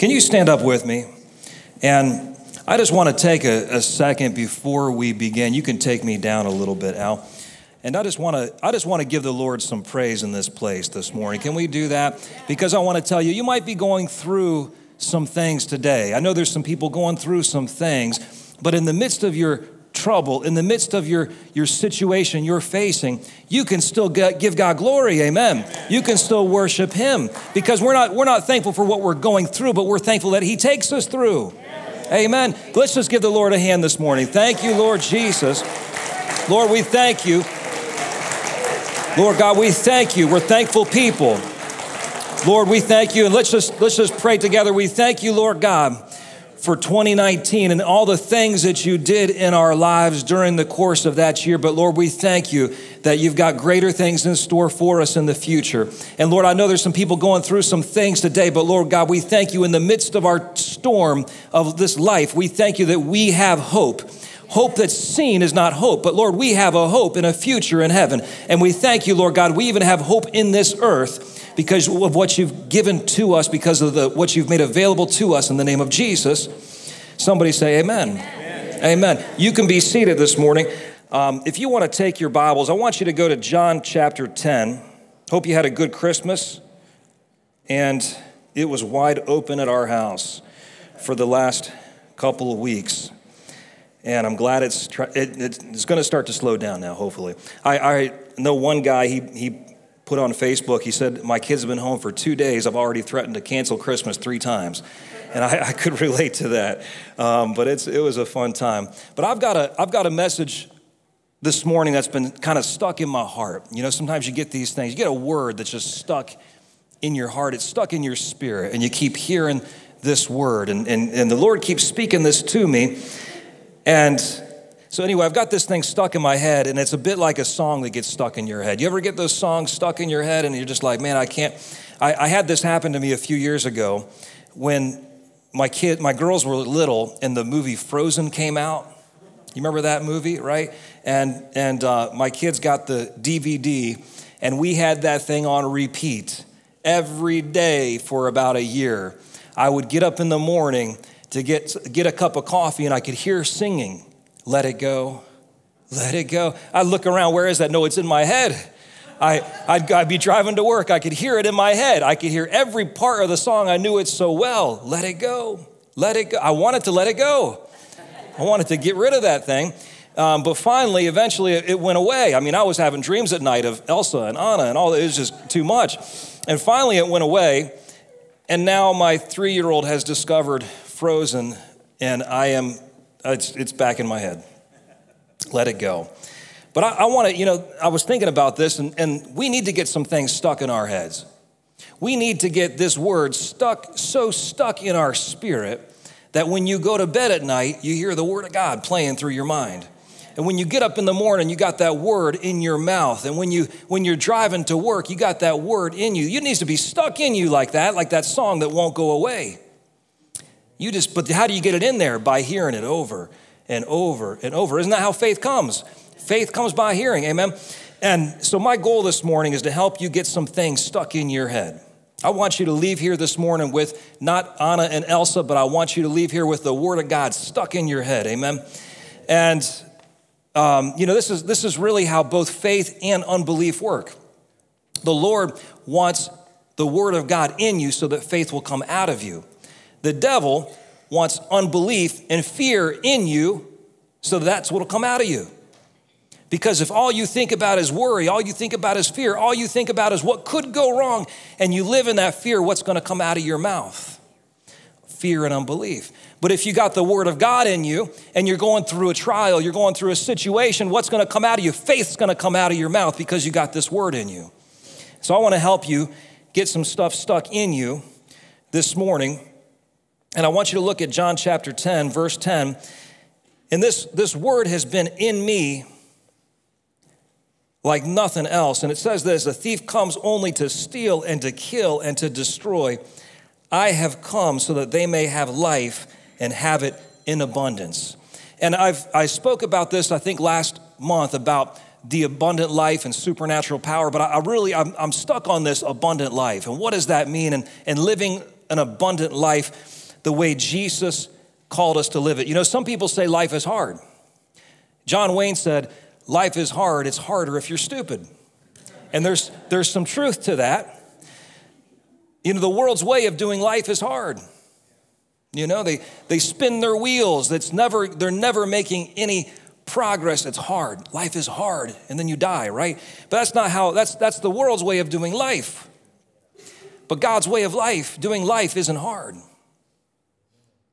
Can you stand up with me? And I just want to take a, a second before we begin. You can take me down a little bit, Al. And I just want to I just want to give the Lord some praise in this place this morning. Can we do that? Because I want to tell you, you might be going through some things today. I know there's some people going through some things, but in the midst of your trouble, in the midst of your, your situation you're facing, you can still give God glory. Amen. You can still worship Him because we're not, we're not thankful for what we're going through, but we're thankful that He takes us through. Amen. Let's just give the Lord a hand this morning. Thank you, Lord Jesus. Lord, we thank you. Lord God, we thank you. We're thankful people. Lord, we thank you. And let's just let's just pray together. We thank you, Lord God, for 2019 and all the things that you did in our lives during the course of that year. But Lord, we thank you that you've got greater things in store for us in the future. And Lord, I know there's some people going through some things today, but Lord God, we thank you in the midst of our storm of this life. We thank you that we have hope. Hope that's seen is not hope, but Lord, we have a hope in a future in heaven. And we thank you, Lord God, we even have hope in this earth because of what you've given to us, because of the, what you've made available to us in the name of Jesus. Somebody say amen. Amen. amen. You can be seated this morning. Um, if you want to take your Bibles, I want you to go to John chapter 10. Hope you had a good Christmas. And it was wide open at our house for the last couple of weeks and I'm glad it's it, it's going to start to slow down now. Hopefully, I, I know one guy he he put on Facebook. He said, "My kids have been home for two days. I've already threatened to cancel Christmas three times," and I, I could relate to that. Um, but it's it was a fun time. But I've got a I've got a message this morning that's been kind of stuck in my heart. You know, sometimes you get these things. You get a word that's just stuck in your heart. It's stuck in your spirit, and you keep hearing this word, and and, and the Lord keeps speaking this to me. And so, anyway, I've got this thing stuck in my head, and it's a bit like a song that gets stuck in your head. You ever get those songs stuck in your head, and you're just like, man, I can't. I, I had this happen to me a few years ago when my kid, my girls were little, and the movie Frozen came out. You remember that movie, right? And and uh, my kids got the DVD, and we had that thing on repeat every day for about a year. I would get up in the morning to get, get a cup of coffee and I could hear singing, Let It Go, Let It Go. I look around, where is that? No, it's in my head. I, I'd, I'd, be driving to work. I could hear it in my head. I could hear every part of the song. I knew it so well. Let it go. Let it go. I wanted to let it go. I wanted to get rid of that thing. Um, but finally, eventually, it went away. I mean, I was having dreams at night of Elsa and Anna and all. It was just too much. And finally, it went away. And now my three year old has discovered frozen, and I am, Uh, it's, it's back in my head. Let it go. But I, I want to, you know, I was thinking about this, and, and we need to get some things stuck in our heads. We need to get this word stuck, so stuck in our spirit that when you go to bed at night, you hear the word of God playing through your mind. And when you get up in the morning, you got that word in your mouth. And when you when you're driving to work, you got that word in you. It needs to be stuck in you like that, like that song that won't go away. You just, but how do you get it in there? By hearing it over and over and over. Isn't that how faith comes? Faith comes by hearing, amen? And so, my goal this morning is to help you get some things stuck in your head. I want you to leave here this morning with not Anna and Elsa, but I want you to leave here with the Word of God stuck in your head, amen? And, um, you know, this is, this is really how both faith and unbelief work. The Lord wants the Word of God in you so that faith will come out of you. The devil wants unbelief and fear in you, so that's what'll come out of you. Because if all you think about is worry, all you think about is fear, all you think about is what could go wrong, and you live in that fear, what's gonna come out of your mouth? Fear and unbelief. But if you got the word of God in you and you're going through a trial, you're going through a situation, what's gonna come out of you? Faith's gonna come out of your mouth because you got this word in you. So I wanna help you get some stuff stuck in you this morning and I want you to look at John chapter 10, verse 10. And this, this word has been in me like nothing else. And it says this a thief comes only to steal and to kill and to destroy. I have come so that they may have life and have it in abundance. And I've, I spoke about this, I think, last month about the abundant life and supernatural power, but I, I really, I'm, I'm stuck on this abundant life. And what does that mean? And, and living an abundant life the way Jesus called us to live it. You know, some people say life is hard. John Wayne said, Life is hard, it's harder if you're stupid. And there's, there's some truth to that. You know, the world's way of doing life is hard. You know, they, they spin their wheels. That's never, they're never making any progress. It's hard. Life is hard, and then you die, right? But that's not how, that's, that's the world's way of doing life. But God's way of life, doing life, isn't hard.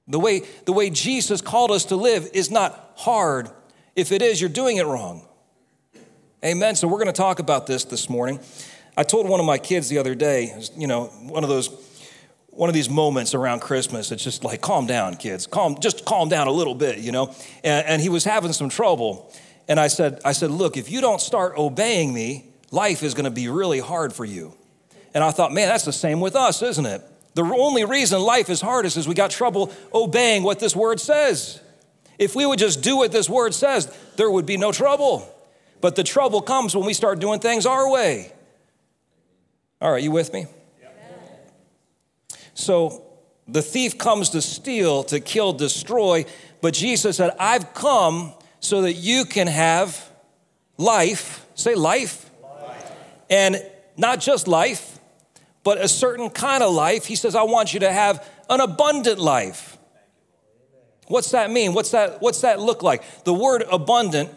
The way, the way Jesus called us to live is not hard. If it is, you're doing it wrong. Amen. So we're going to talk about this this morning. I told one of my kids the other day, you know, one of those one of these moments around Christmas. It's just like, calm down, kids. Calm, just calm down a little bit, you know. And, and, he was having some trouble. And I said, I said, look, if you don't start obeying me, life is going to be really hard for you. And I thought, man, that's the same with us, isn't it? The only reason life is hard is we got trouble obeying what this word says. If we would just do what this word says, there would be no trouble. But the trouble comes when we start doing things our way. All right, you with me? So the thief comes to steal, to kill, destroy, but Jesus said, I've come so that you can have life. Say life. life. And not just life, but a certain kind of life. He says, I want you to have an abundant life. What's that mean? What's that, what's that look like? The word abundant,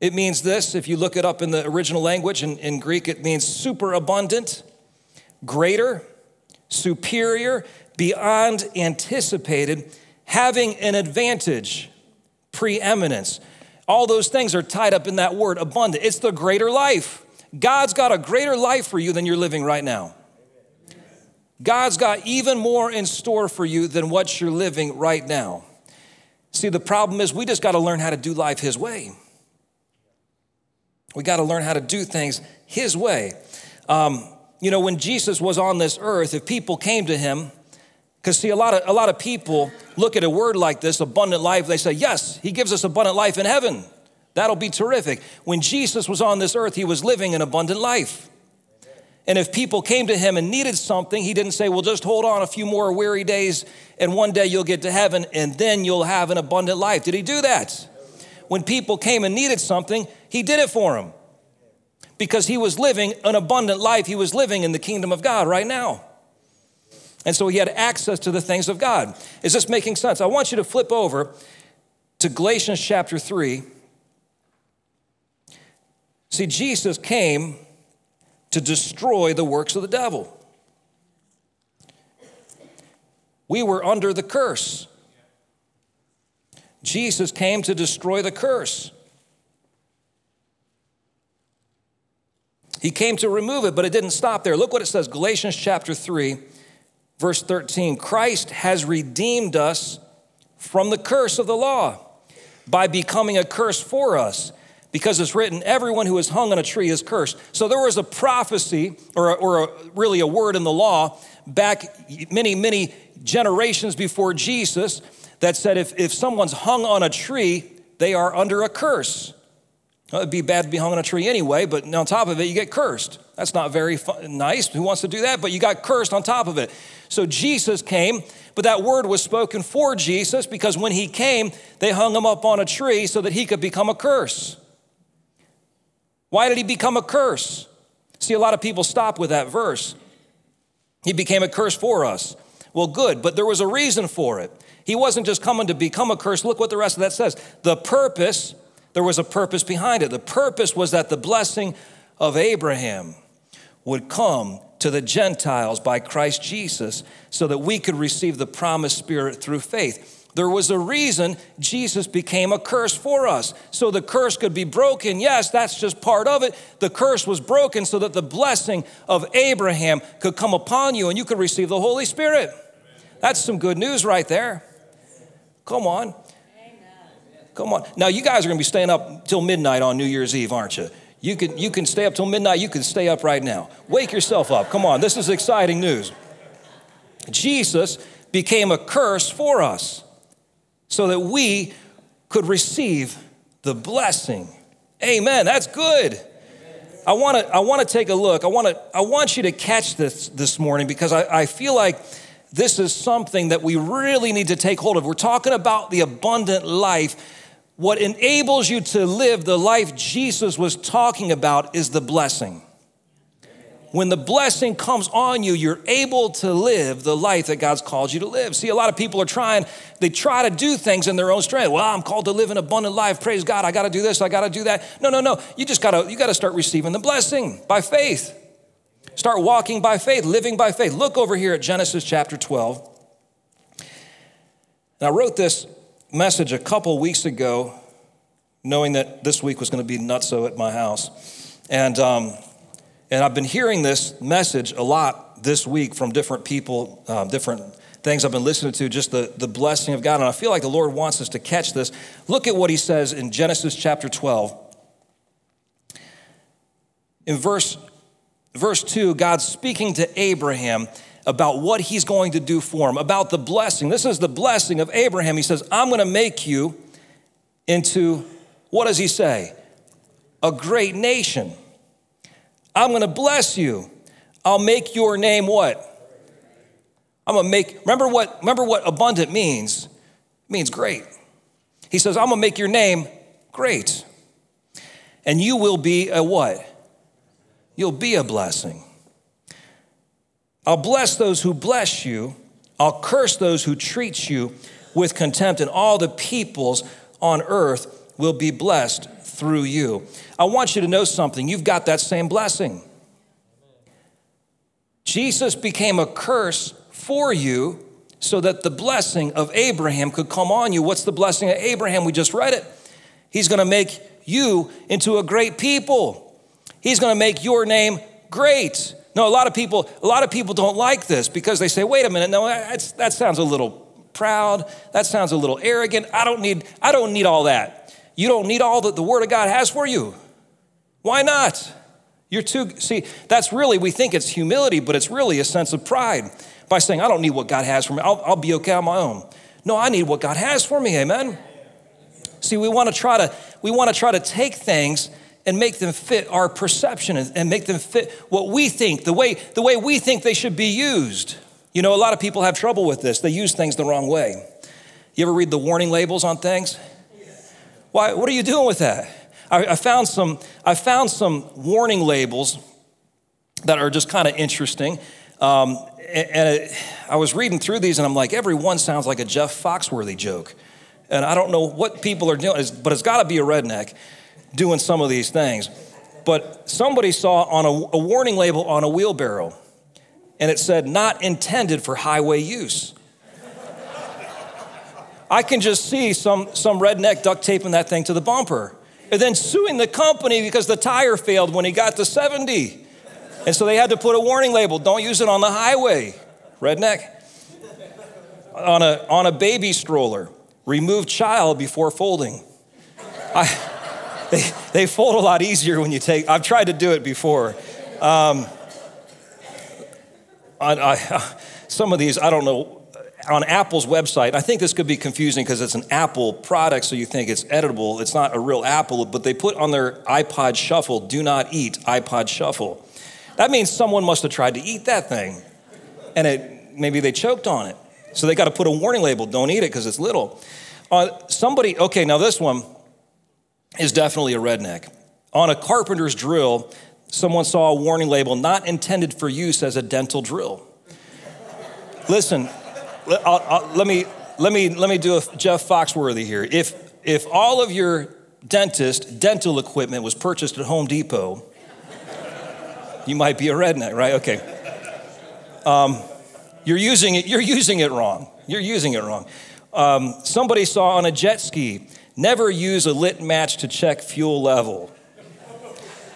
it means this. If you look it up in the original language, in, in Greek, it means super abundant, greater, superior, beyond anticipated, having an advantage, preeminence. All those things are tied up in that word abundant. It's the greater life. God's got a greater life for you than you're living right now. God's got even more in store for you than what you're living right now. See, the problem is we just got to learn how to do life His way. We got to learn how to do things His way. Um, you know, when Jesus was on this earth, if people came to him, because see, a lot of a lot of people look at a word like this, abundant life, they say, Yes, he gives us abundant life in heaven. That'll be terrific. When Jesus was on this earth, he was living an abundant life. And if people came to him and needed something, he didn't say, Well, just hold on a few more weary days, and one day you'll get to heaven, and then you'll have an abundant life. Did he do that? When people came and needed something, he did it for them because he was living an abundant life. He was living in the kingdom of God right now. And so he had access to the things of God. Is this making sense? I want you to flip over to Galatians chapter 3. See, Jesus came to destroy the works of the devil. We were under the curse. Jesus came to destroy the curse. He came to remove it, but it didn't stop there. Look what it says Galatians chapter 3, verse 13. Christ has redeemed us from the curse of the law by becoming a curse for us. Because it's written, everyone who is hung on a tree is cursed. So there was a prophecy, or, a, or a, really a word in the law, back many, many generations before Jesus, that said if, if someone's hung on a tree, they are under a curse. Well, it'd be bad to be hung on a tree anyway, but on top of it, you get cursed. That's not very fun, nice. Who wants to do that? But you got cursed on top of it. So Jesus came, but that word was spoken for Jesus because when he came, they hung him up on a tree so that he could become a curse. Why did he become a curse? See, a lot of people stop with that verse. He became a curse for us. Well, good, but there was a reason for it. He wasn't just coming to become a curse. Look what the rest of that says. The purpose there was a purpose behind it. The purpose was that the blessing of Abraham would come to the Gentiles by Christ Jesus so that we could receive the promised Spirit through faith. There was a reason Jesus became a curse for us. So the curse could be broken. Yes, that's just part of it. The curse was broken so that the blessing of Abraham could come upon you and you could receive the Holy Spirit. That's some good news right there. Come on. Come on. Now, you guys are going to be staying up till midnight on New Year's Eve, aren't you? You can, you can stay up till midnight. You can stay up right now. Wake yourself up. Come on. This is exciting news. Jesus became a curse for us so that we could receive the blessing. Amen. That's good. I want to I want to take a look. I want to I want you to catch this this morning because I, I feel like this is something that we really need to take hold of. We're talking about the abundant life. What enables you to live the life Jesus was talking about is the blessing. When the blessing comes on you, you're able to live the life that God's called you to live. See, a lot of people are trying, they try to do things in their own strength. Well, I'm called to live an abundant life. Praise God. I got to do this. I got to do that. No, no, no. You just got to you got to start receiving the blessing by faith. Start walking by faith, living by faith. Look over here at Genesis chapter 12. And I wrote this message a couple weeks ago, knowing that this week was going to be nutso at my house. And, um, and I've been hearing this message a lot this week from different people, um, different things I've been listening to, just the, the blessing of God. And I feel like the Lord wants us to catch this. Look at what he says in Genesis chapter 12. In verse verse 2, God's speaking to Abraham about what he's going to do for him, about the blessing. This is the blessing of Abraham. He says, I'm going to make you into, what does he say? A great nation. I'm going to bless you. I'll make your name what? I'm going to make, remember what, remember what abundant means? It means great. He says, I'm going to make your name great. And you will be a what? you'll be a blessing. I'll bless those who bless you. I'll curse those who treat you with contempt, and all the peoples on earth will be blessed through you. I want you to know something. You've got that same blessing. Jesus became a curse for you so that the blessing of Abraham could come on you. What's the blessing of Abraham? We just read it. He's going to make you into a great people. He's going to make your name great. No, a lot of people, a lot of people don't like this because they say, wait a minute, no, that sounds a little proud. That sounds a little arrogant. I don't need, I don't need all that. You don't need all that the Word of God has for you. Why not? You're too, see, that's really, we think it's humility, but it's really a sense of pride by saying, I don't need what God has for me. I'll, I'll be okay on my own. No, I need what God has for me. Amen. See, we want to try to, we want to try to take things and make them fit our perception and make them fit what we think, the way, the way we think they should be used. You know, a lot of people have trouble with this. They use things the wrong way. You ever read the warning labels on things? Why, what are you doing with that? I, I found some, I found some warning labels that are just kind of interesting. Um, and, it, I was reading through these and I'm like, every one sounds like a Jeff Foxworthy joke. And I don't know what people are doing, but it's got to be a redneck doing some of these things. But somebody saw on a, a warning label on a wheelbarrow, and it said, not intended for highway use. I can just see some, some redneck duct taping that thing to the bumper and then suing the company because the tire failed when he got to 70. And so they had to put a warning label don't use it on the highway, redneck. On a, on a baby stroller, remove child before folding. I, they, they fold a lot easier when you take, I've tried to do it before. Um, on, I, some of these, I don't know, on Apple's website, I think this could be confusing because it's an Apple product, so you think it's editable. It's not a real apple, but they put on their iPod Shuffle, do not eat iPod Shuffle. That means someone must have tried to eat that thing, and it, maybe they choked on it. So they got to put a warning label don't eat it because it's little. Uh, somebody, okay, now this one, is definitely a redneck. On a carpenter's drill, someone saw a warning label not intended for use as a dental drill. Listen, I'll, I'll, let me let me let me do a Jeff Foxworthy here. If if all of your dentist dental equipment was purchased at Home Depot, you might be a redneck, right? Okay. Um, you're using it. You're using it wrong. You're using it wrong. Um, somebody saw on a jet ski Never use a lit match to check fuel level.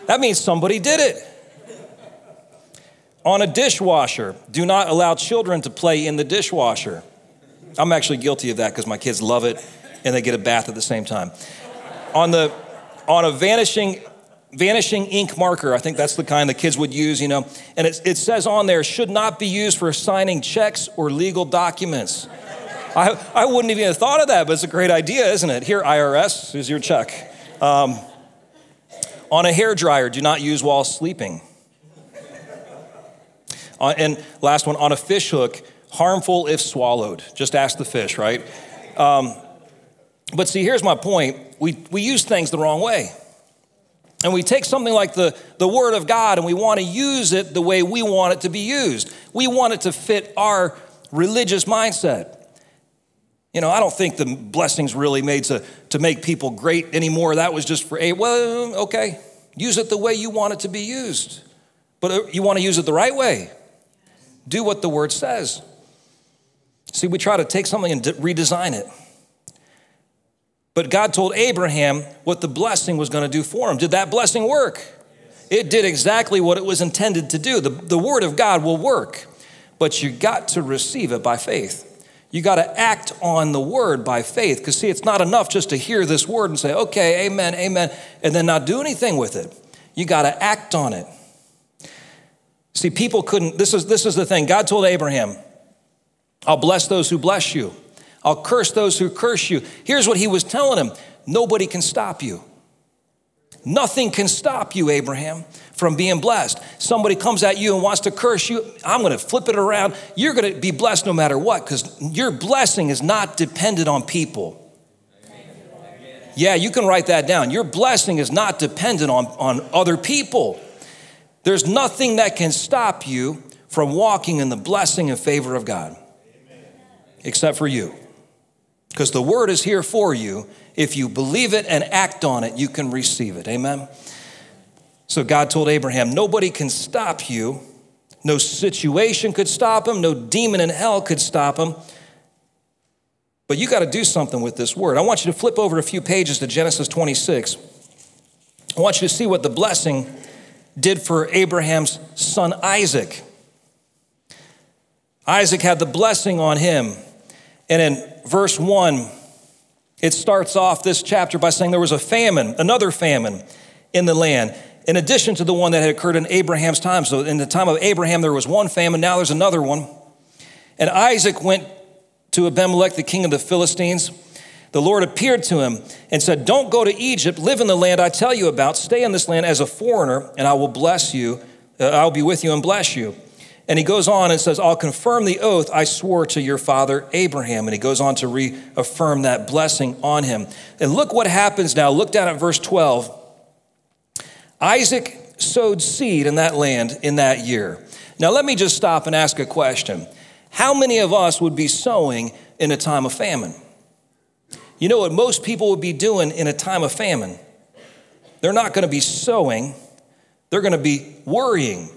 That means somebody did it. On a dishwasher, do not allow children to play in the dishwasher. I'm actually guilty of that because my kids love it and they get a bath at the same time. On the on a vanishing vanishing ink marker, I think that's the kind the kids would use, you know, and it, it says on there should not be used for signing checks or legal documents. I, I wouldn't even have thought of that, but it's a great idea, isn't it? Here, IRS, here's your check. Um, on a hair dryer, do not use while sleeping. Uh, and last one, on a fish hook, harmful if swallowed. Just ask the fish, right? Um, but see, here's my point. We, we use things the wrong way. And we take something like the, the Word of God and we want to use it the way we want it to be used. We want it to fit our religious mindset. You know, I don't think the blessing's really made to, to make people great anymore. That was just for a, well, okay. Use it the way you want it to be used. But uh, you want to use it the right way. Do what the Word says. See, we try to take something and redesign it. But God told Abraham what the blessing was going to do for him. Did that blessing work? It did exactly what it was intended to do. The, the Word of God will work, but you got to receive it by faith. You got to act on the word by faith. Because, see, it's not enough just to hear this word and say, okay, amen, amen, and then not do anything with it. You got to act on it. See, people couldn't, this is, this is the thing. God told Abraham, I'll bless those who bless you. I'll curse those who curse you. Here's what he was telling him nobody can stop you. Nothing can stop you, Abraham, from being blessed. Somebody comes at you and wants to curse you, I'm going to flip it around. You're going to be blessed no matter what because your blessing is not dependent on people. Yeah, you can write that down. Your blessing is not dependent on, on other people. There's nothing that can stop you from walking in the blessing and favor of God except for you. Because the word is here for you. If you believe it and act on it, you can receive it. Amen. So God told Abraham, Nobody can stop you. No situation could stop him. No demon in hell could stop him. But you got to do something with this word. I want you to flip over a few pages to Genesis 26. I want you to see what the blessing did for Abraham's son Isaac. Isaac had the blessing on him. And in verse 1, it starts off this chapter by saying there was a famine, another famine in the land, in addition to the one that had occurred in Abraham's time. So, in the time of Abraham, there was one famine, now there's another one. And Isaac went to Abimelech, the king of the Philistines. The Lord appeared to him and said, Don't go to Egypt, live in the land I tell you about, stay in this land as a foreigner, and I will bless you. Uh, I'll be with you and bless you. And he goes on and says, I'll confirm the oath I swore to your father Abraham. And he goes on to reaffirm that blessing on him. And look what happens now. Look down at verse 12. Isaac sowed seed in that land in that year. Now, let me just stop and ask a question. How many of us would be sowing in a time of famine? You know what most people would be doing in a time of famine? They're not going to be sowing, they're going to be worrying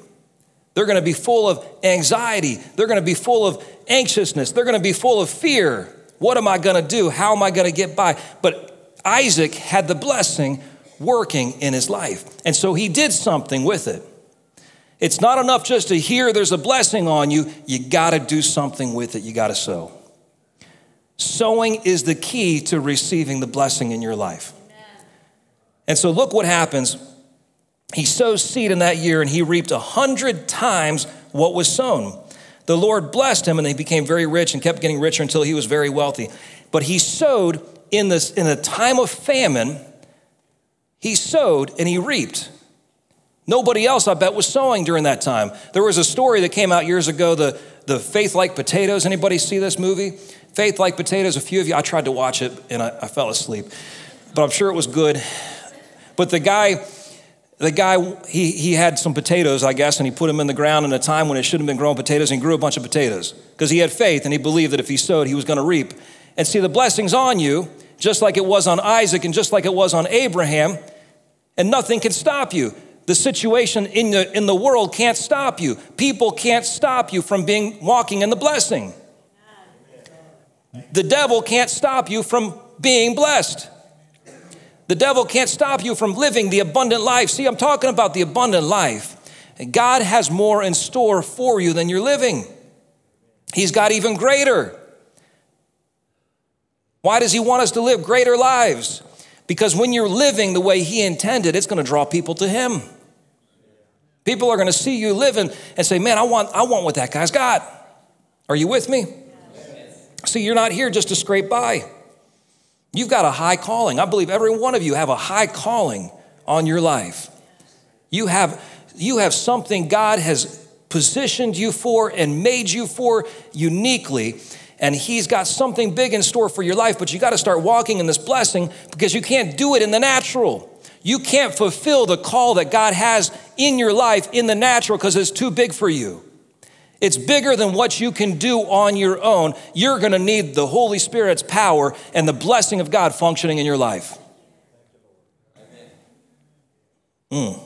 they're going to be full of anxiety. They're going to be full of anxiousness. They're going to be full of fear. What am I going to do? How am I going to get by? But Isaac had the blessing working in his life. And so he did something with it. It's not enough just to hear there's a blessing on you, you got to do something with it. You got to sow. Sowing is the key to receiving the blessing in your life. And so look what happens he sows seed in that year and he reaped a hundred times what was sown. The Lord blessed him and he became very rich and kept getting richer until he was very wealthy. But he sowed in this in a time of famine, he sowed and he reaped. Nobody else, I bet, was sowing during that time. There was a story that came out years ago, the, the Faith Like Potatoes. Anybody see this movie? Faith Like Potatoes, a few of you, I tried to watch it and I, I fell asleep, but I'm sure it was good. But the guy, the guy, he, he had some potatoes, I guess, and he put them in the ground in a time when it shouldn't have been growing potatoes, and grew a bunch of potatoes because he had faith and he believed that if he sowed, he was going to reap. And see, the blessing's on you, just like it was on Isaac and just like it was on Abraham, and nothing can stop you. The situation in the, in the world can't stop you. People can't stop you from being walking in the blessing. The devil can't stop you from being blessed. The devil can't stop you from living the abundant life. See, I'm talking about the abundant life. God has more in store for you than you're living. He's got even greater. Why does He want us to live greater lives? Because when you're living the way He intended, it's going to draw people to Him. People are going to see you living and say, Man, I want, I want what that guy's got. Are you with me? See, you're not here just to scrape by. You've got a high calling. I believe every one of you have a high calling on your life. You have, you have something God has positioned you for and made you for uniquely. And He's got something big in store for your life, but you got to start walking in this blessing because you can't do it in the natural. You can't fulfill the call that God has in your life in the natural because it's too big for you. It's bigger than what you can do on your own. You're going to need the Holy Spirit's power and the blessing of God functioning in your life. Mm.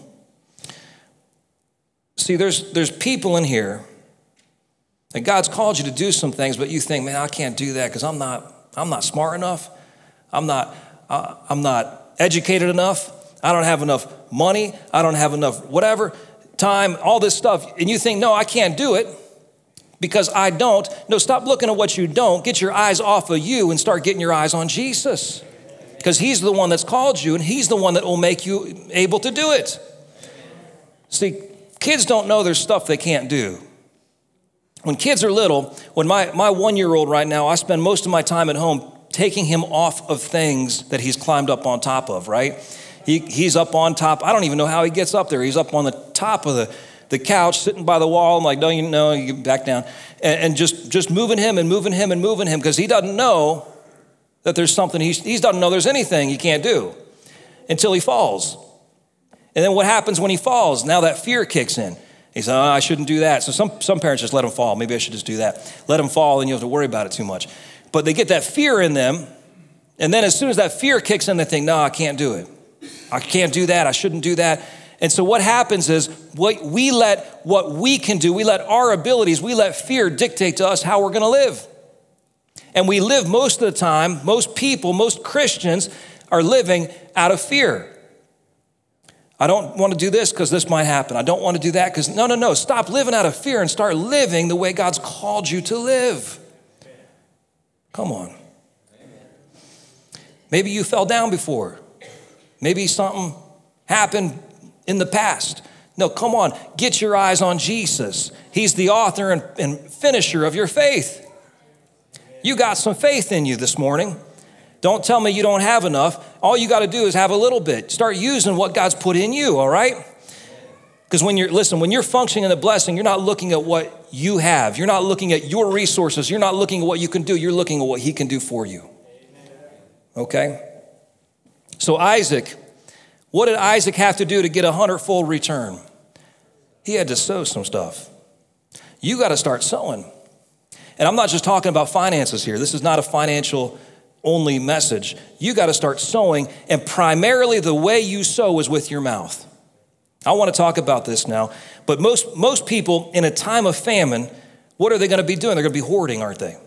See, there's, there's people in here that God's called you to do some things, but you think, man, I can't do that because I'm not, I'm not smart enough. I'm not, uh, I'm not educated enough. I don't have enough money. I don't have enough whatever, time, all this stuff. And you think, no, I can't do it because I don't. No, stop looking at what you don't. Get your eyes off of you and start getting your eyes on Jesus. Because He's the one that's called you and He's the one that will make you able to do it. See, kids don't know there's stuff they can't do. When kids are little, when my, my one year old right now, I spend most of my time at home taking him off of things that he's climbed up on top of, right? He, he's up on top. I don't even know how he gets up there. He's up on the top of the, the couch, sitting by the wall. I'm like, no, you know, you get back down. And, and just, just moving him and moving him and moving him because he doesn't know that there's something, he, he doesn't know there's anything he can't do until he falls. And then what happens when he falls? Now that fear kicks in. He said, oh, I shouldn't do that. So some, some parents just let him fall. Maybe I should just do that. Let him fall and you don't have to worry about it too much. But they get that fear in them. And then as soon as that fear kicks in, they think, no, I can't do it. I can't do that. I shouldn't do that. And so what happens is what we let what we can do, we let our abilities, we let fear dictate to us how we're going to live. And we live most of the time, most people, most Christians are living out of fear. I don't want to do this because this might happen. I don't want to do that because, no, no, no. Stop living out of fear and start living the way God's called you to live. Come on. Maybe you fell down before. Maybe something happened in the past. No, come on, get your eyes on Jesus. He's the author and, and finisher of your faith. You got some faith in you this morning. Don't tell me you don't have enough. All you got to do is have a little bit. Start using what God's put in you, all right? Because when you're, listen, when you're functioning in the blessing, you're not looking at what you have. You're not looking at your resources. You're not looking at what you can do. You're looking at what He can do for you. Okay? So, Isaac, what did Isaac have to do to get a hundredfold return? He had to sow some stuff. You got to start sowing. And I'm not just talking about finances here. This is not a financial only message. You got to start sowing, and primarily the way you sow is with your mouth. I want to talk about this now, but most, most people in a time of famine, what are they going to be doing? They're going to be hoarding, aren't they?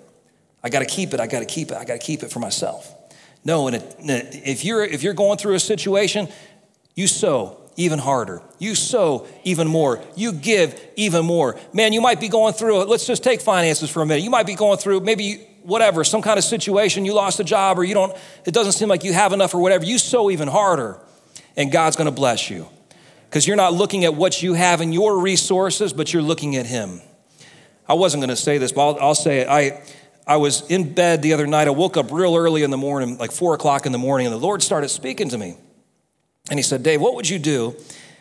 I got to keep it, I got to keep it, I got to keep it for myself. No, and if you're, if you're going through a situation, you sow even harder. You sow even more. You give even more. Man, you might be going through. Let's just take finances for a minute. You might be going through maybe whatever, some kind of situation, you lost a job or you don't, it doesn't seem like you have enough or whatever. You sow even harder, and God's gonna bless you. Because you're not looking at what you have in your resources, but you're looking at Him. I wasn't gonna say this, but I'll, I'll say it. I, I was in bed the other night. I woke up real early in the morning, like four o'clock in the morning, and the Lord started speaking to me. And He said, Dave, what would you do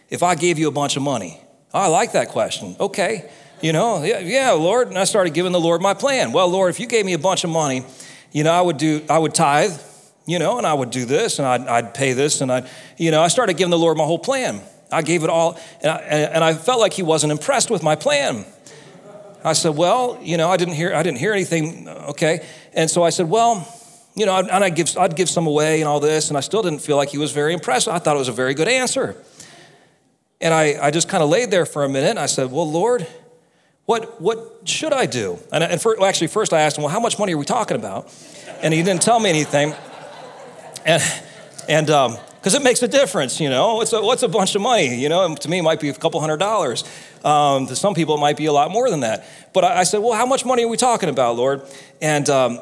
if I gave you a bunch of money? Oh, I like that question. Okay. You know, yeah, yeah, Lord. And I started giving the Lord my plan. Well, Lord, if you gave me a bunch of money, you know, I would do, I would tithe, you know, and I would do this and I'd, I'd pay this and I, you know, I started giving the Lord my whole plan. I gave it all, and I, and I felt like He wasn't impressed with my plan. I said, well, you know, I didn't hear, I didn't hear anything, okay. And so I said, well, you know, and I'd give, I'd give some away and all this, and I still didn't feel like he was very impressed. I thought it was a very good answer. And I, I just kind of laid there for a minute, and I said, well, Lord, what, what should I do? And, and for, well, actually, first I asked him, well, how much money are we talking about? And he didn't tell me anything. And, and um, because it makes a difference, you know. What's a, what's a bunch of money? You know, to me, it might be a couple hundred dollars. Um, to some people, it might be a lot more than that. But I, I said, well, how much money are we talking about, Lord? And, um,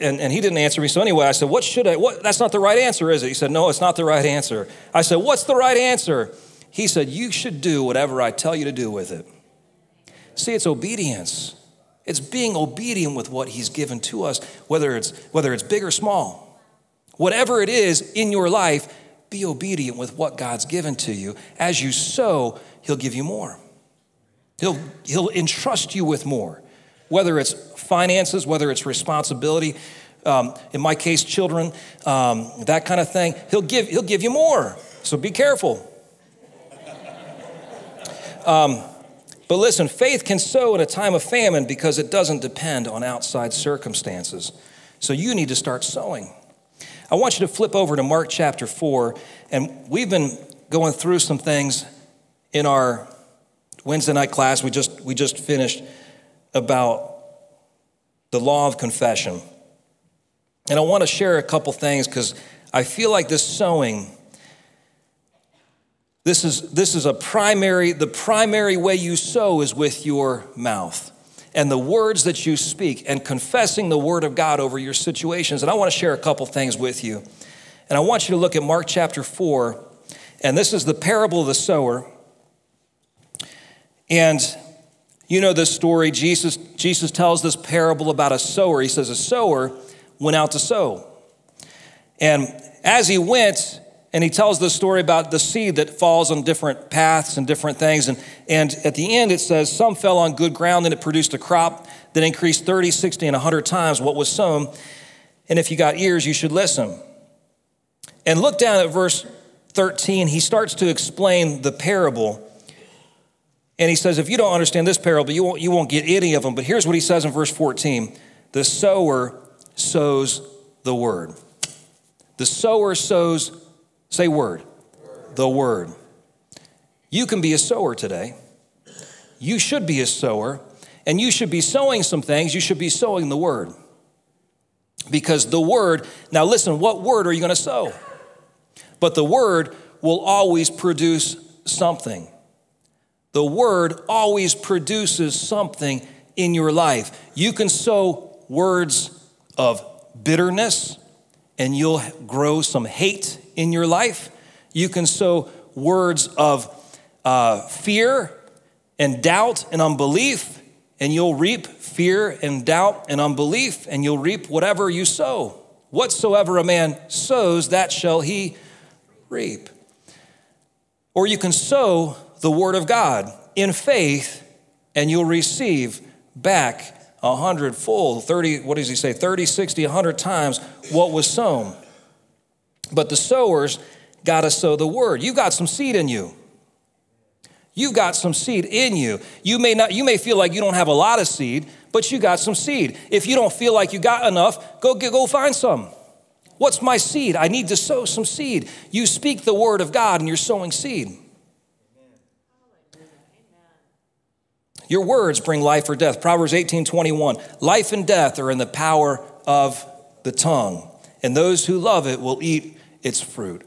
and, and he didn't answer me. So anyway, I said, what should I, what, that's not the right answer, is it? He said, no, it's not the right answer. I said, what's the right answer? He said, you should do whatever I tell you to do with it. See, it's obedience. It's being obedient with what he's given to us, whether it's, whether it's big or small. Whatever it is in your life, be obedient with what God's given to you. As you sow, He'll give you more. He'll, he'll entrust you with more, whether it's finances, whether it's responsibility. Um, in my case, children, um, that kind of thing. He'll give, he'll give you more. So be careful. Um, but listen, faith can sow in a time of famine because it doesn't depend on outside circumstances. So you need to start sowing. I want you to flip over to Mark chapter 4, and we've been going through some things in our Wednesday night class we just, we just finished about the law of confession. And I want to share a couple things because I feel like this sowing, this is, this is a primary, the primary way you sow is with your mouth and the words that you speak and confessing the word of God over your situations. And I want to share a couple things with you. And I want you to look at Mark chapter 4, and this is the parable of the sower. And you know this story. Jesus, Jesus tells this parable about a sower. He says, A sower went out to sow. And as he went, and he tells the story about the seed that falls on different paths and different things. And, and at the end, it says, Some fell on good ground and it produced a crop that increased 30, 60, and 100 times what was sown. And if you got ears, you should listen. And look down at verse 13. He starts to explain the parable. And he says, If you don't understand this parable, you won't, you won't get any of them. But here's what he says in verse 14 The sower sows the word. The sower sows Say word. word. The word. You can be a sower today. You should be a sower, and you should be sowing some things. You should be sowing the word. Because the word, now listen, what word are you going to sow? But the word will always produce something. The word always produces something in your life. You can sow words of bitterness, and you'll grow some hate in your life. You can sow words of uh, fear and doubt and unbelief, and you'll reap fear and doubt and unbelief, and you'll reap whatever you sow. Whatsoever a man sows, that shall he reap. Or you can sow the word of God in faith, and you'll receive back a hundredfold, 30, what does he say, 30, 60, 100 times what was sown. But the sowers got to sow the word. You've got some seed in you. You've got some seed in you. You may not you may feel like you don't have a lot of seed, but you got some seed. If you don't feel like you got enough, go go find some. What's my seed? I need to sow some seed. You speak the word of God and you're sowing seed. Your words bring life or death. Proverbs 18 21. Life and death are in the power of the tongue, and those who love it will eat its fruit.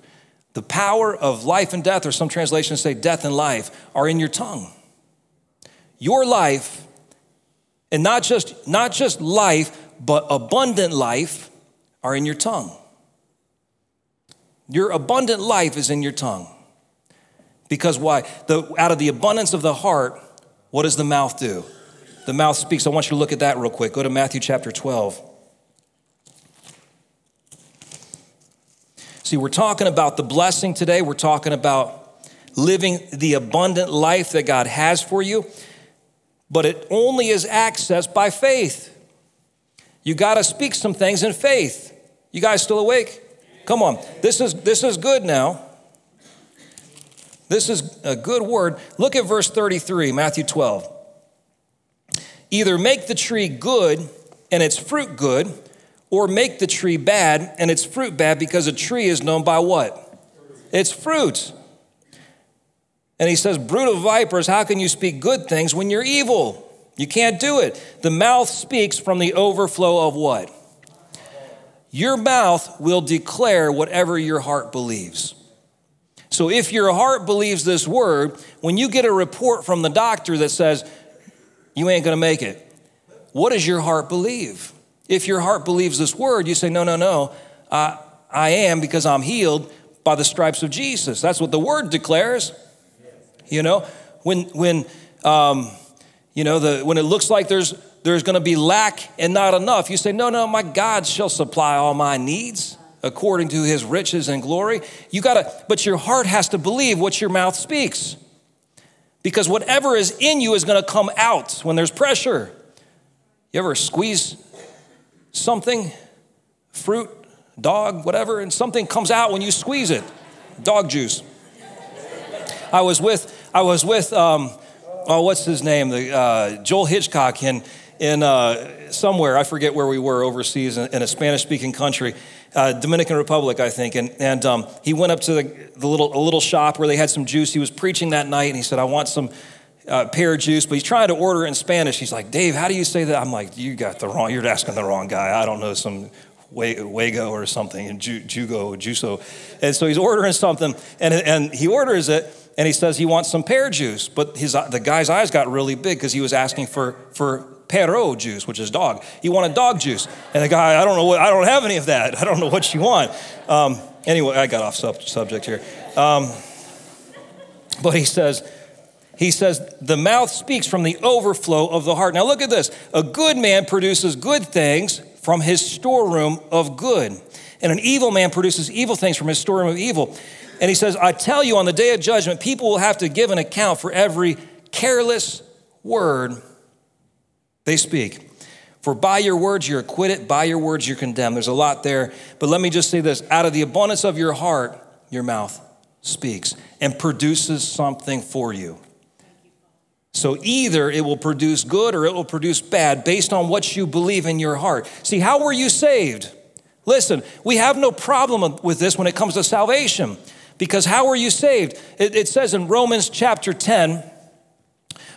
The power of life and death, or some translations say death and life, are in your tongue. Your life, and not just, not just life, but abundant life, are in your tongue. Your abundant life is in your tongue. Because why? The, out of the abundance of the heart, what does the mouth do? The mouth speaks. I want you to look at that real quick. Go to Matthew chapter 12. See, we're talking about the blessing today. We're talking about living the abundant life that God has for you, but it only is accessed by faith. You got to speak some things in faith. You guys still awake? Come on. This is this is good now. This is a good word. Look at verse 33, Matthew 12. Either make the tree good and its fruit good, or make the tree bad and its fruit bad because a tree is known by what? Its fruit. And he says, Brood of vipers, how can you speak good things when you're evil? You can't do it. The mouth speaks from the overflow of what? Your mouth will declare whatever your heart believes. So if your heart believes this word, when you get a report from the doctor that says, you ain't gonna make it, what does your heart believe? If your heart believes this word, you say, no, no, no, uh, I am because I'm healed by the stripes of Jesus. That's what the word declares. You know, when, when, um, you know, the, when it looks like there's, there's going to be lack and not enough, you say, no, no, my God shall supply all my needs according to his riches and glory. You got to, but your heart has to believe what your mouth speaks. Because whatever is in you is going to come out when there's pressure. You ever squeeze something, fruit, dog, whatever, and something comes out when you squeeze it? Dog juice. I was with, I was with, um, oh, what's his name? The uh, Joel Hitchcock in in uh, somewhere. I forget where we were overseas in, in a Spanish-speaking country, uh, Dominican Republic, I think. And, and um, he went up to the, the little a little shop where they had some juice. He was preaching that night, and he said, "I want some." Uh, pear juice, but he's trying to order it in Spanish. He's like, Dave, how do you say that? I'm like, you got the wrong, you're asking the wrong guy. I don't know, some Wago or something, and Jugo, Juso. And so he's ordering something, and, and he orders it, and he says he wants some pear juice. But his, the guy's eyes got really big because he was asking for, for perro juice, which is dog. He wanted dog juice. And the guy, I don't know what, I don't have any of that. I don't know what you want. Um, anyway, I got off sub- subject here. Um, but he says, he says, the mouth speaks from the overflow of the heart. Now look at this. A good man produces good things from his storeroom of good, and an evil man produces evil things from his storeroom of evil. And he says, I tell you, on the day of judgment, people will have to give an account for every careless word they speak. For by your words you're acquitted, by your words you're condemned. There's a lot there. But let me just say this out of the abundance of your heart, your mouth speaks and produces something for you. So either it will produce good or it will produce bad based on what you believe in your heart. See, how were you saved? Listen, we have no problem with this when it comes to salvation because how were you saved? It, it says in Romans chapter 10,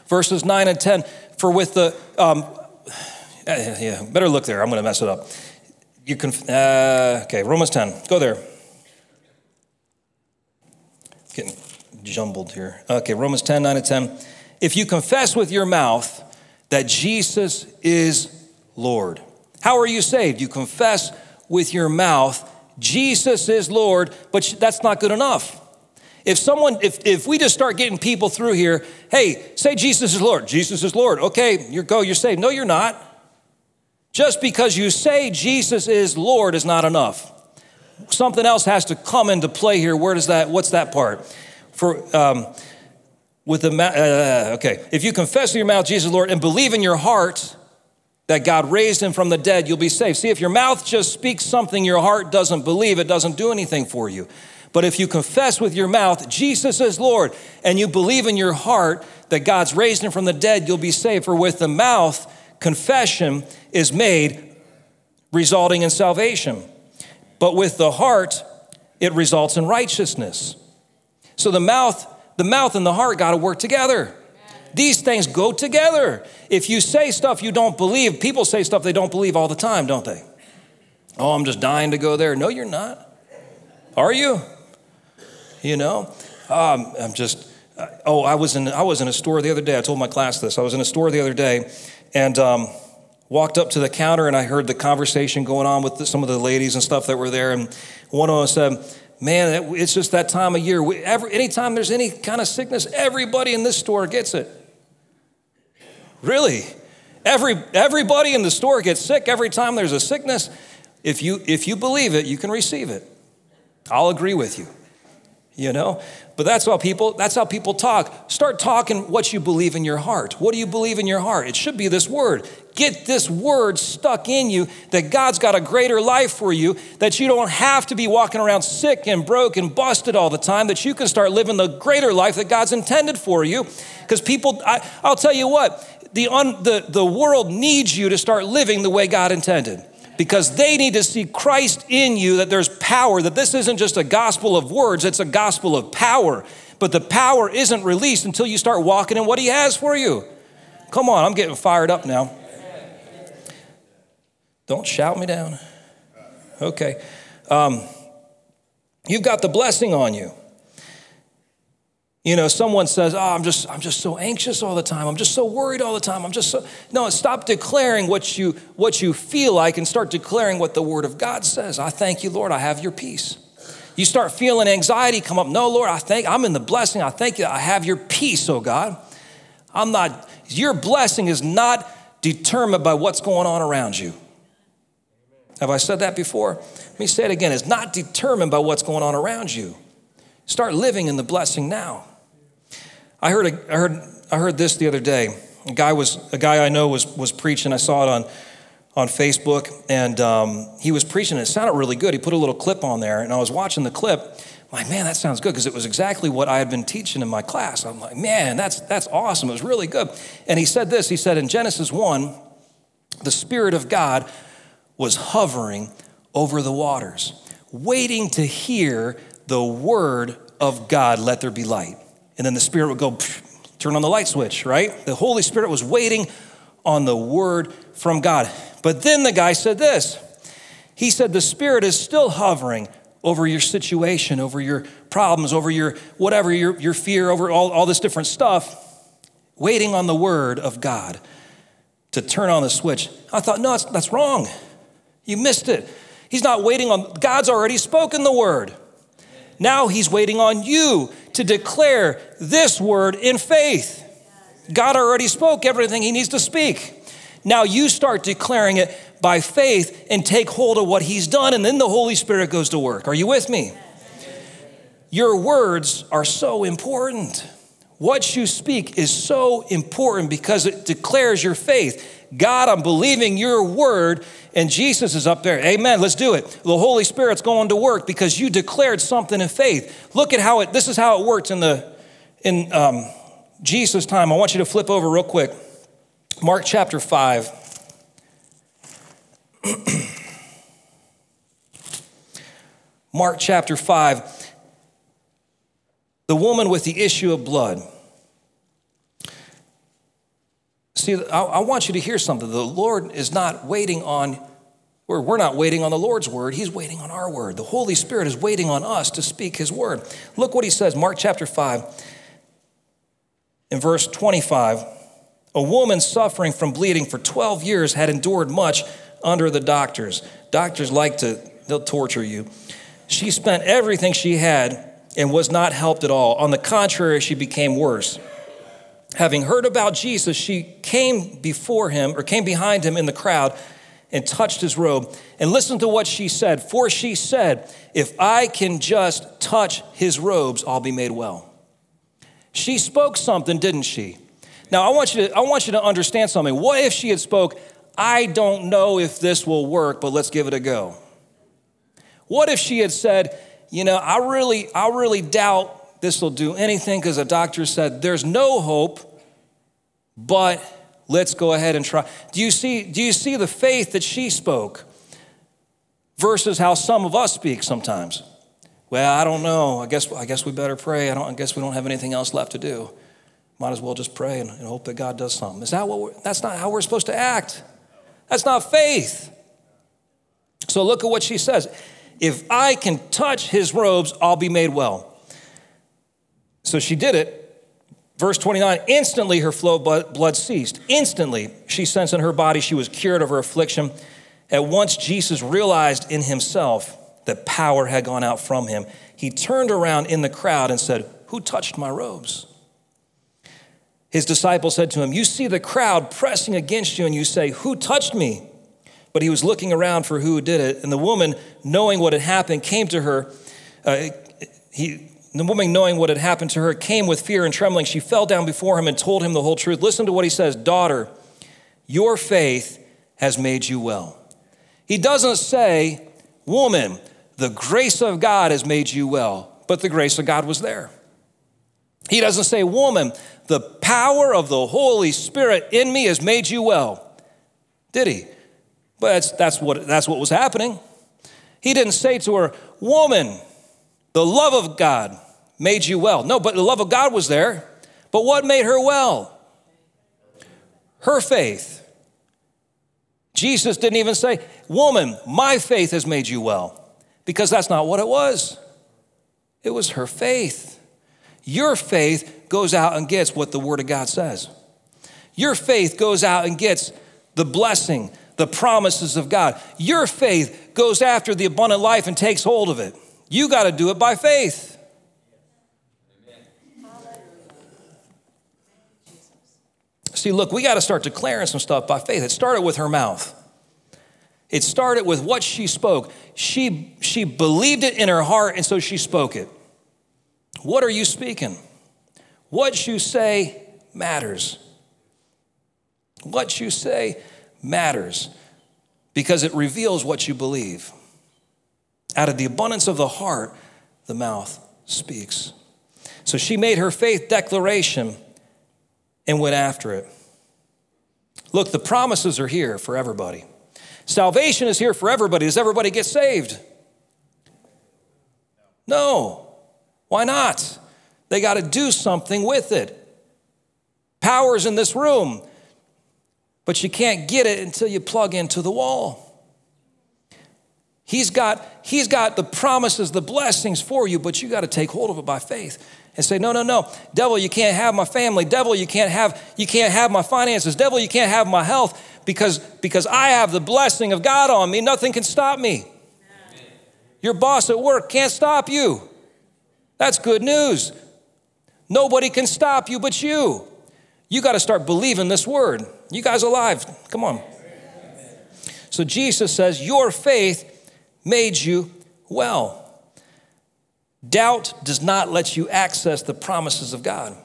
verses 9 and 10 for with the, um, yeah, better look there. I'm going to mess it up. You can, uh, okay, Romans 10. Go there. Getting jumbled here. Okay, Romans 10, 9 and 10. If you confess with your mouth that Jesus is Lord. How are you saved? You confess with your mouth, Jesus is Lord, but that's not good enough. If someone, if, if we just start getting people through here, hey, say Jesus is Lord. Jesus is Lord. Okay, you go, you're saved. No, you're not. Just because you say Jesus is Lord is not enough. Something else has to come into play here. Where does that, what's that part? For, um, with the, uh, okay, if you confess in your mouth Jesus Lord and believe in your heart that God raised him from the dead, you'll be saved. See, if your mouth just speaks something your heart doesn't believe, it doesn't do anything for you. But if you confess with your mouth, Jesus is Lord, and you believe in your heart that God's raised him from the dead, you'll be saved. For with the mouth, confession is made, resulting in salvation. But with the heart, it results in righteousness. So the mouth, the mouth and the heart got to work together. These things go together. If you say stuff you don't believe, people say stuff they don't believe all the time, don't they? Oh, I'm just dying to go there. No, you're not. Are you? you know? Um, I'm just, uh, oh, I was, in, I was in a store the other day. I told my class this. I was in a store the other day and um, walked up to the counter and I heard the conversation going on with the, some of the ladies and stuff that were there. And one of them said, Man, it's just that time of year. We, every, anytime there's any kind of sickness, everybody in this store gets it. Really? Every, everybody in the store gets sick every time there's a sickness. If you, if you believe it, you can receive it. I'll agree with you you know but that's how people that's how people talk start talking what you believe in your heart what do you believe in your heart it should be this word get this word stuck in you that god's got a greater life for you that you don't have to be walking around sick and broke and busted all the time that you can start living the greater life that god's intended for you because people I, will tell you what the, un, the, the world needs you to start living the way god intended because they need to see Christ in you, that there's power, that this isn't just a gospel of words, it's a gospel of power. But the power isn't released until you start walking in what He has for you. Come on, I'm getting fired up now. Don't shout me down. Okay. Um, you've got the blessing on you. You know, someone says, "Oh, I'm just I'm just so anxious all the time. I'm just so worried all the time. I'm just so No, stop declaring what you what you feel like and start declaring what the word of God says. I thank you, Lord, I have your peace. You start feeling anxiety come up. No, Lord, I thank I'm in the blessing. I thank you. I have your peace, oh God. I'm not your blessing is not determined by what's going on around you. Have I said that before? Let me say it again. It's not determined by what's going on around you. Start living in the blessing now. I heard, a, I heard, I heard this the other day. A guy was a guy I know was was preaching. I saw it on on Facebook, and um, he was preaching. And it sounded really good. He put a little clip on there, and I was watching the clip. I'm like, man, that sounds good because it was exactly what I had been teaching in my class. I'm like, man, that's that's awesome. It was really good. And he said this. He said in Genesis one, the Spirit of God was hovering over the waters, waiting to hear the word of God. Let there be light. And then the Spirit would go turn on the light switch, right? The Holy Spirit was waiting on the word from God. But then the guy said this He said, The Spirit is still hovering over your situation, over your problems, over your whatever, your, your fear, over all, all this different stuff, waiting on the word of God to turn on the switch. I thought, no, that's, that's wrong. You missed it. He's not waiting on, God's already spoken the word. Now he's waiting on you to declare this word in faith. God already spoke everything he needs to speak. Now you start declaring it by faith and take hold of what he's done, and then the Holy Spirit goes to work. Are you with me? Your words are so important. What you speak is so important because it declares your faith. God, I'm believing your word, and Jesus is up there. Amen. Let's do it. The Holy Spirit's going to work because you declared something in faith. Look at how it. This is how it works in the in um, Jesus' time. I want you to flip over real quick. Mark chapter five. Mark chapter 5, the woman with the issue of blood. See, I, I want you to hear something. The Lord is not waiting on, or we're not waiting on the Lord's word. He's waiting on our word. The Holy Spirit is waiting on us to speak His word. Look what He says, Mark chapter 5, in verse 25. A woman suffering from bleeding for 12 years had endured much under the doctors. Doctors like to, they'll torture you. She spent everything she had and was not helped at all. On the contrary, she became worse having heard about Jesus, she came before him or came behind him in the crowd and touched his robe. And listen to what she said. For she said, If I can just touch his robes, I'll be made well. She spoke something, didn't she? Now I want you to I want you to understand something. What if she had spoke, I don't know if this will work, but let's give it a go. What if she had said, you know, I really I really doubt this will do anything because the doctor said there's no hope, but let's go ahead and try. Do you see, do you see the faith that she spoke versus how some of us speak sometimes? Well, I don't know. I guess, I guess we better pray. I, don't, I guess we don't have anything else left to do. Might as well just pray and, and hope that God does something. Is that what that's not how we're supposed to act. That's not faith. So look at what she says. If I can touch his robes, I'll be made well. So she did it. Verse 29 instantly her flow of blood ceased. Instantly, she sensed in her body she was cured of her affliction. At once, Jesus realized in himself that power had gone out from him. He turned around in the crowd and said, Who touched my robes? His disciples said to him, You see the crowd pressing against you, and you say, Who touched me? But he was looking around for who did it. And the woman, knowing what had happened, came to her. Uh, he, the woman, knowing what had happened to her, came with fear and trembling. She fell down before him and told him the whole truth. Listen to what he says Daughter, your faith has made you well. He doesn't say, Woman, the grace of God has made you well, but the grace of God was there. He doesn't say, Woman, the power of the Holy Spirit in me has made you well. Did he? But that's, that's, what, that's what was happening. He didn't say to her, Woman, the love of God made you well. No, but the love of God was there. But what made her well? Her faith. Jesus didn't even say, Woman, my faith has made you well, because that's not what it was. It was her faith. Your faith goes out and gets what the Word of God says. Your faith goes out and gets the blessing, the promises of God. Your faith goes after the abundant life and takes hold of it. You got to do it by faith. See, look, we got to start declaring some stuff by faith. It started with her mouth. It started with what she spoke. She, she believed it in her heart, and so she spoke it. What are you speaking? What you say matters. What you say matters because it reveals what you believe. Out of the abundance of the heart, the mouth speaks. So she made her faith declaration and went after it. Look, the promises are here for everybody. Salvation is here for everybody. Does everybody get saved? No. Why not? They got to do something with it. Power's in this room, but you can't get it until you plug into the wall. He's got, he's got the promises, the blessings for you, but you got to take hold of it by faith and say, no, no, no. Devil, you can't have my family. Devil, you can't have, you can't have my finances. Devil, you can't have my health because, because I have the blessing of God on me. Nothing can stop me. Your boss at work can't stop you. That's good news. Nobody can stop you but you. You got to start believing this word. You guys alive? Come on. So Jesus says, Your faith made you well. Doubt does not let you access the promises of God.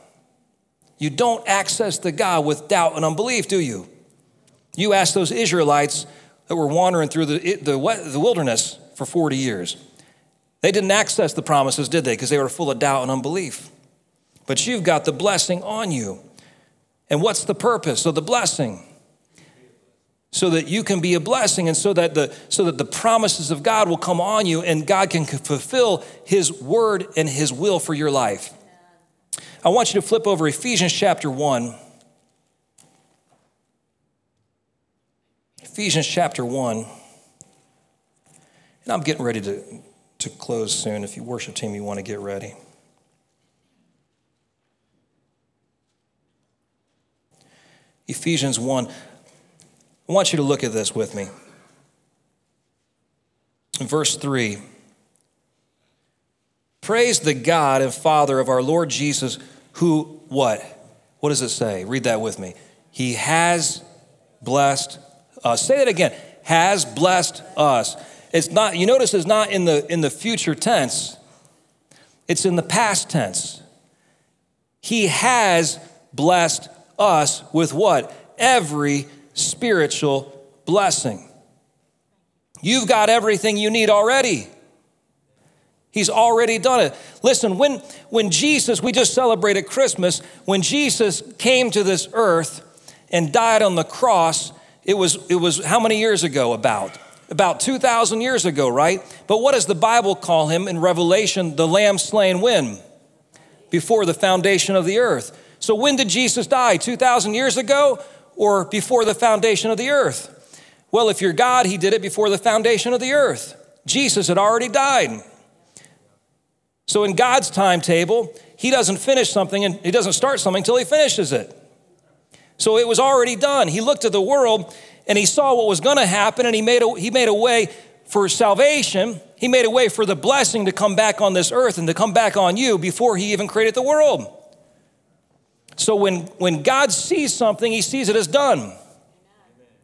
You don't access the God with doubt and unbelief, do you? You ask those Israelites that were wandering through the, the, the wilderness for 40 years. They didn't access the promises, did they? Because they were full of doubt and unbelief. But you've got the blessing on you. And what's the purpose of the blessing? So that you can be a blessing and so that the so that the promises of God will come on you and God can fulfill his word and his will for your life. I want you to flip over Ephesians chapter 1. Ephesians chapter 1. And I'm getting ready to, to close soon. If you worship team, you want to get ready. Ephesians 1. I want you to look at this with me. In verse 3 Praise the God and Father of our Lord Jesus, who, what? What does it say? Read that with me. He has blessed us. Say it again. Has blessed us. It's not, you notice it's not in the in the future tense, it's in the past tense. He has blessed us with what? Every spiritual blessing. You've got everything you need already. He's already done it. Listen, when, when Jesus, we just celebrated Christmas, when Jesus came to this earth and died on the cross, it was, it was how many years ago about? About 2,000 years ago, right? But what does the Bible call him in Revelation? The lamb slain when? Before the foundation of the earth. So when did Jesus die? 2,000 years ago? Or before the foundation of the earth? Well, if you're God, He did it before the foundation of the earth. Jesus had already died. So, in God's timetable, He doesn't finish something and He doesn't start something until He finishes it. So, it was already done. He looked at the world and He saw what was going to happen and he made, a, he made a way for salvation. He made a way for the blessing to come back on this earth and to come back on you before He even created the world. So when, when God sees something, he sees it as done.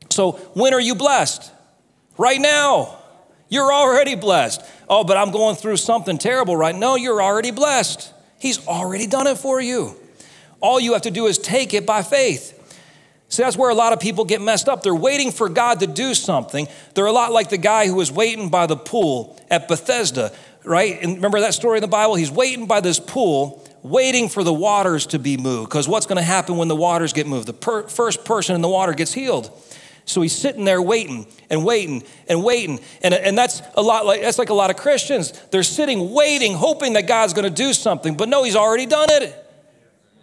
So when are you blessed? Right now. You're already blessed. Oh, but I'm going through something terrible right now. No, you're already blessed. He's already done it for you. All you have to do is take it by faith. See, that's where a lot of people get messed up. They're waiting for God to do something. They're a lot like the guy who was waiting by the pool at Bethesda, right? And remember that story in the Bible? He's waiting by this pool waiting for the waters to be moved. Because what's going to happen when the waters get moved? The per- first person in the water gets healed. So he's sitting there waiting and waiting and waiting. And, and that's a lot like that's like a lot of Christians. They're sitting waiting, hoping that God's going to do something. But no, he's already done it.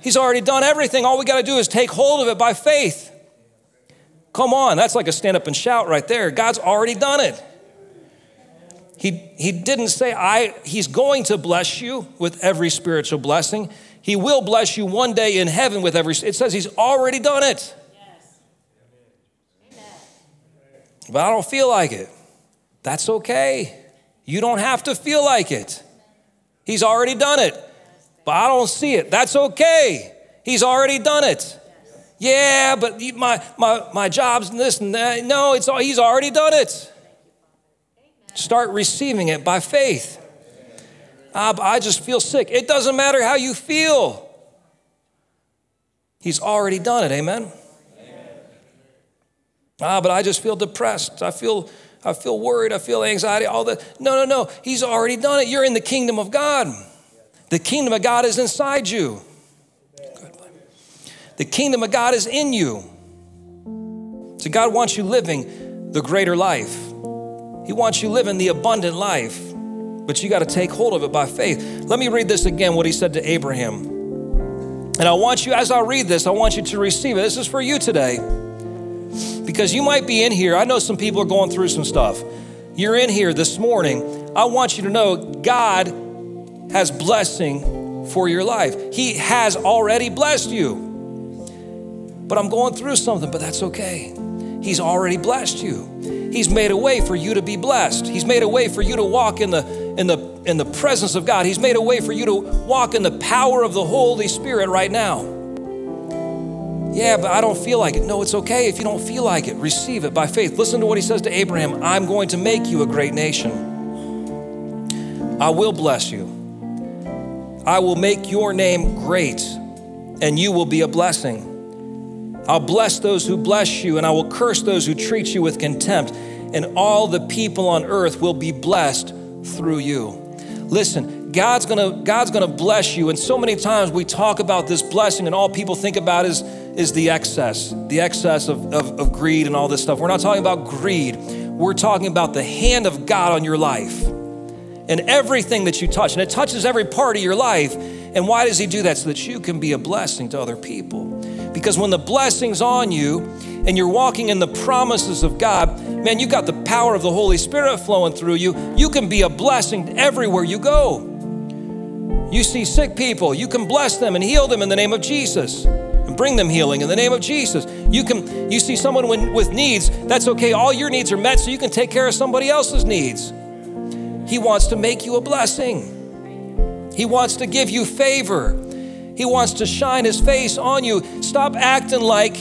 He's already done everything. All we got to do is take hold of it by faith. Come on, that's like a stand up and shout right there. God's already done it. He, he didn't say, I, He's going to bless you with every spiritual blessing. He will bless you one day in heaven with every. It says He's already done it. Yes. But I don't feel like it. That's okay. You don't have to feel like it. He's already done it. But I don't see it. That's okay. He's already done it. Yeah, but my, my, my job's this and that. No, it's, all he's already done it. Start receiving it by faith. Ah, I just feel sick. It doesn't matter how you feel. He's already done it. Amen. Amen. Ah, but I just feel depressed. I feel I feel worried. I feel anxiety. All that. No, no, no. He's already done it. You're in the kingdom of God. The kingdom of God is inside you. The kingdom of God is in you. So God wants you living the greater life. He wants you living the abundant life. But you got to take hold of it by faith. Let me read this again what he said to Abraham. And I want you, as I read this, I want you to receive it. This is for you today. Because you might be in here. I know some people are going through some stuff. You're in here this morning. I want you to know God has blessing for your life. He has already blessed you. But I'm going through something, but that's okay. He's already blessed you. He's made a way for you to be blessed. He's made a way for you to walk in the in the in the presence of God. He's made a way for you to walk in the power of the Holy Spirit right now. Yeah, but I don't feel like it. No, it's okay if you don't feel like it. Receive it by faith. Listen to what he says to Abraham I'm going to make you a great nation. I will bless you. I will make your name great, and you will be a blessing. I'll bless those who bless you, and I will curse those who treat you with contempt, and all the people on earth will be blessed through you. Listen, God's gonna, God's gonna bless you, and so many times we talk about this blessing, and all people think about is is the excess, the excess of, of, of greed and all this stuff. We're not talking about greed, we're talking about the hand of God on your life and everything that you touch. And it touches every part of your life. And why does He do that? So that you can be a blessing to other people. Because when the blessing's on you and you're walking in the promises of God, man, you got the power of the Holy Spirit flowing through you. You can be a blessing everywhere you go. You see sick people, you can bless them and heal them in the name of Jesus and bring them healing in the name of Jesus. You can you see someone with needs, that's okay. All your needs are met so you can take care of somebody else's needs. He wants to make you a blessing. He wants to give you favor. He wants to shine his face on you. Stop acting like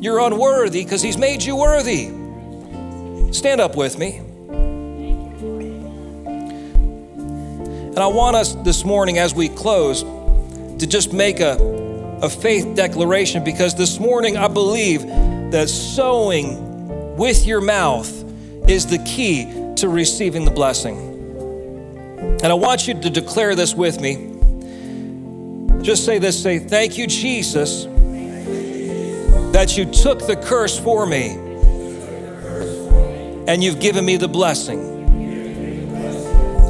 you're unworthy because he's made you worthy. Stand up with me. And I want us this morning as we close to just make a a faith declaration because this morning I believe that sowing with your mouth is the key to receiving the blessing. And I want you to declare this with me. Just say this say, Thank you, Jesus, that you took the curse for me and you've given me the blessing.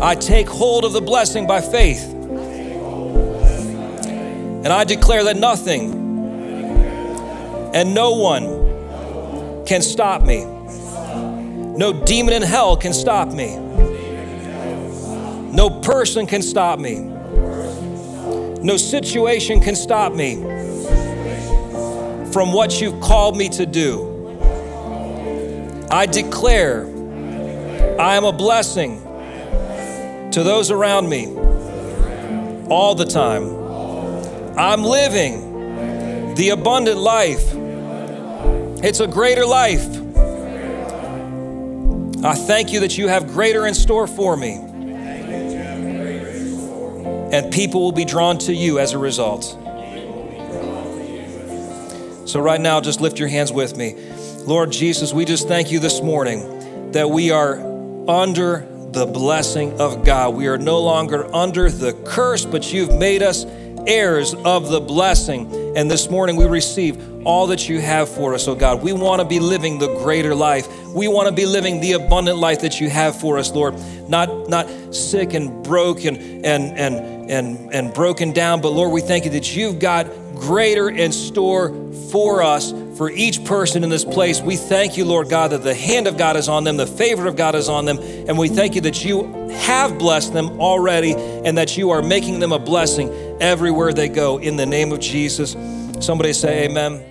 I take hold of the blessing by faith. And I declare that nothing and no one can stop me. No demon in hell can stop me. No person can stop me. No situation can stop me from what you've called me to do. I declare I am a blessing to those around me all the time. I'm living the abundant life. It's a greater life. I thank you that you have greater in store for me. And people will be drawn to you as a result. So, right now, just lift your hands with me. Lord Jesus, we just thank you this morning that we are under the blessing of God. We are no longer under the curse, but you've made us heirs of the blessing. And this morning we receive all that you have for us, oh God. We want to be living the greater life. We want to be living the abundant life that you have for us, Lord. Not not sick and broken and and and and broken down, but Lord, we thank you that you've got greater in store for us for each person in this place. We thank you, Lord God, that the hand of God is on them, the favor of God is on them, and we thank you that you have blessed them already and that you are making them a blessing everywhere they go in the name of Jesus. Somebody say, Amen.